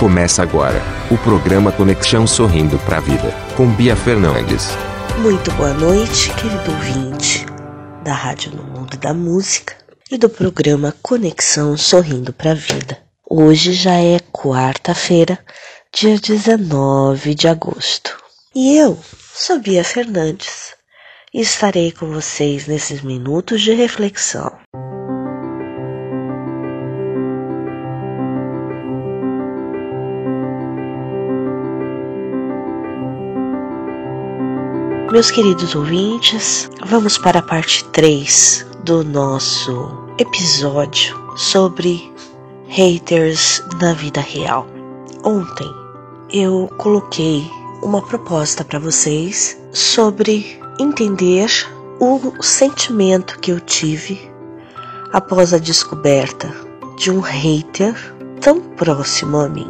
Começa agora o programa Conexão Sorrindo para a Vida, com Bia Fernandes. Muito boa noite, querido ouvinte da Rádio no Mundo da Música e do programa Conexão Sorrindo para a Vida. Hoje já é quarta-feira, dia 19 de agosto. E eu sou Bia Fernandes e estarei com vocês nesses minutos de reflexão. Meus queridos ouvintes, vamos para a parte 3 do nosso episódio sobre haters na vida real. Ontem eu coloquei uma proposta para vocês sobre entender o sentimento que eu tive após a descoberta de um hater tão próximo a mim.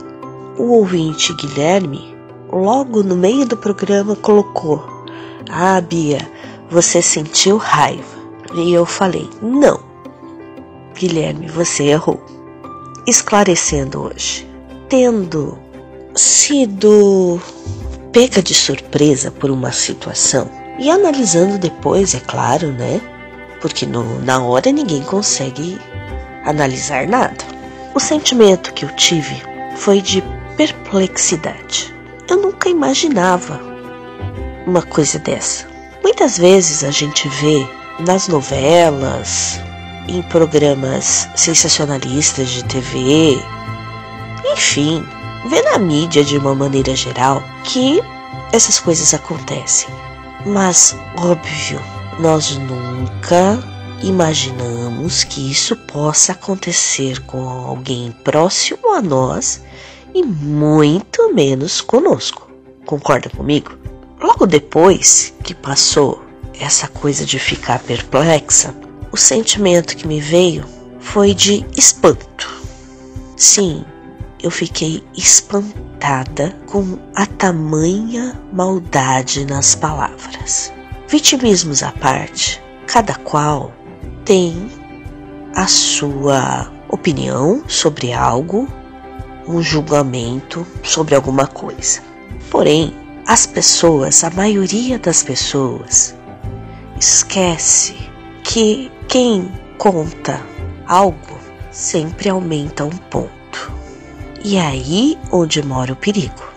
O ouvinte Guilherme, logo no meio do programa, colocou ah, Bia, você sentiu raiva. E eu falei: Não, Guilherme, você errou. Esclarecendo hoje, tendo sido pega de surpresa por uma situação e analisando depois, é claro, né? Porque no, na hora ninguém consegue analisar nada. O sentimento que eu tive foi de perplexidade. Eu nunca imaginava uma coisa dessa. Muitas vezes a gente vê nas novelas, em programas sensacionalistas de TV, enfim, vê na mídia de uma maneira geral que essas coisas acontecem. Mas, óbvio, nós nunca imaginamos que isso possa acontecer com alguém próximo a nós e muito menos conosco. Concorda comigo? Logo depois que passou essa coisa de ficar perplexa, o sentimento que me veio foi de espanto. Sim, eu fiquei espantada com a tamanha maldade nas palavras. Vitimismos à parte, cada qual tem a sua opinião sobre algo, um julgamento sobre alguma coisa. Porém, as pessoas, a maioria das pessoas, esquece que quem conta algo sempre aumenta um ponto. E é aí onde mora o perigo.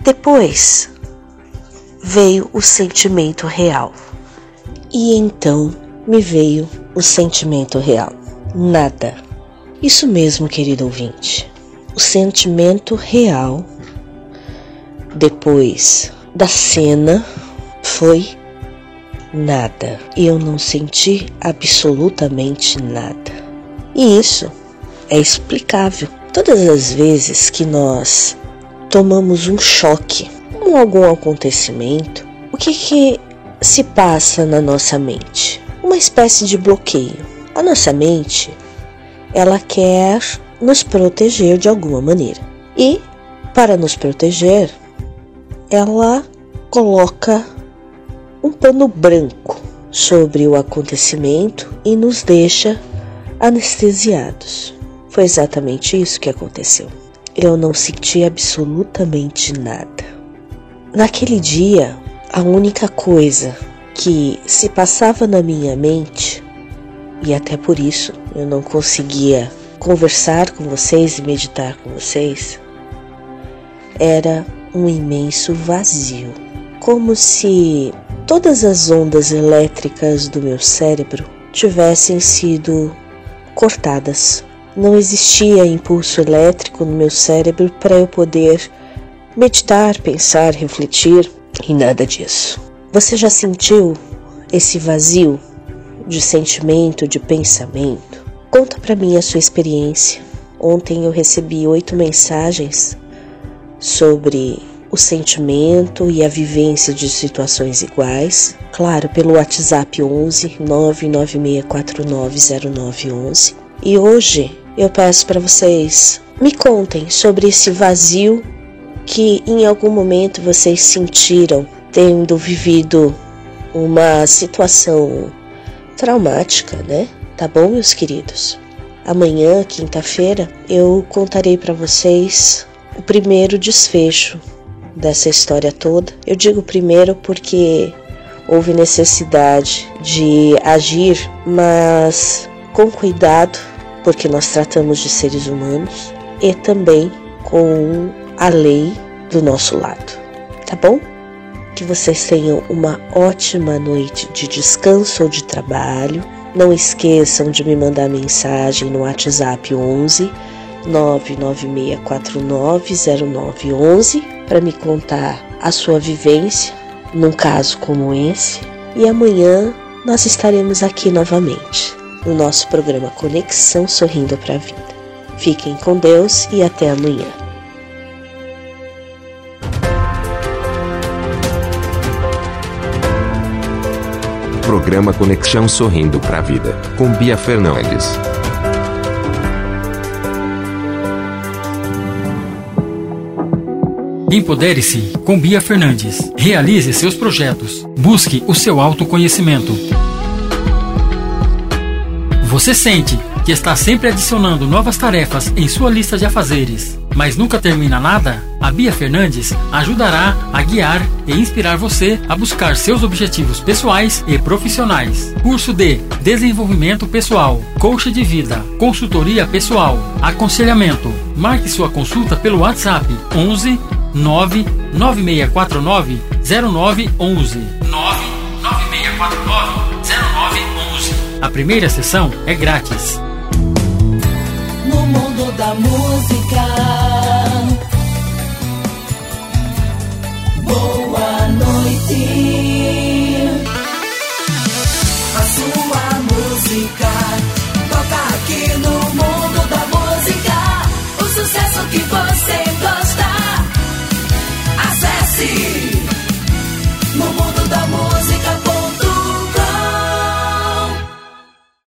Depois veio o sentimento real. E então me veio o sentimento real. Nada. Isso mesmo, querido ouvinte. O sentimento real depois da cena foi nada. Eu não senti absolutamente nada. E isso é explicável. Todas as vezes que nós tomamos um choque com algum acontecimento, o que, que se passa na nossa mente? Uma espécie de bloqueio. A nossa mente, ela quer nos proteger de alguma maneira. E para nos proteger, ela coloca um pano branco sobre o acontecimento e nos deixa anestesiados. Foi exatamente isso que aconteceu. Eu não senti absolutamente nada. Naquele dia, a única coisa que se passava na minha mente, e até por isso eu não conseguia conversar com vocês e meditar com vocês, era um imenso vazio, como se todas as ondas elétricas do meu cérebro tivessem sido cortadas. Não existia impulso elétrico no meu cérebro para eu poder meditar, pensar, refletir e nada disso. Você já sentiu esse vazio de sentimento, de pensamento? Conta para mim a sua experiência. Ontem eu recebi oito mensagens sobre o sentimento e a vivência de situações iguais, claro, pelo WhatsApp 11 996490911. E hoje eu peço para vocês me contem sobre esse vazio que em algum momento vocês sentiram tendo vivido uma situação traumática, né? Tá bom, meus queridos? Amanhã, quinta-feira, eu contarei para vocês o primeiro desfecho dessa história toda. Eu digo primeiro porque houve necessidade de agir, mas com cuidado, porque nós tratamos de seres humanos, e também com a lei do nosso lado. Tá bom? Que vocês tenham uma ótima noite de descanso ou de trabalho. Não esqueçam de me mandar mensagem no WhatsApp 11 996490911 para me contar a sua vivência num caso como esse. E amanhã nós estaremos aqui novamente no nosso programa Conexão Sorrindo para a Vida. Fiquem com Deus e até amanhã. Programa Conexão Sorrindo para a Vida, com Bia Fernandes. Empodere-se com Bia Fernandes. Realize seus projetos. Busque o seu autoconhecimento. Você sente que está sempre adicionando novas tarefas em sua lista de afazeres, mas nunca termina nada? A Bia Fernandes ajudará a guiar e inspirar você a buscar seus objetivos pessoais e profissionais. Curso de Desenvolvimento Pessoal, Coach de Vida, Consultoria Pessoal, Aconselhamento. Marque sua consulta pelo WhatsApp 11 99649 0911. 99649 0911. A primeira sessão é grátis. No mundo da música.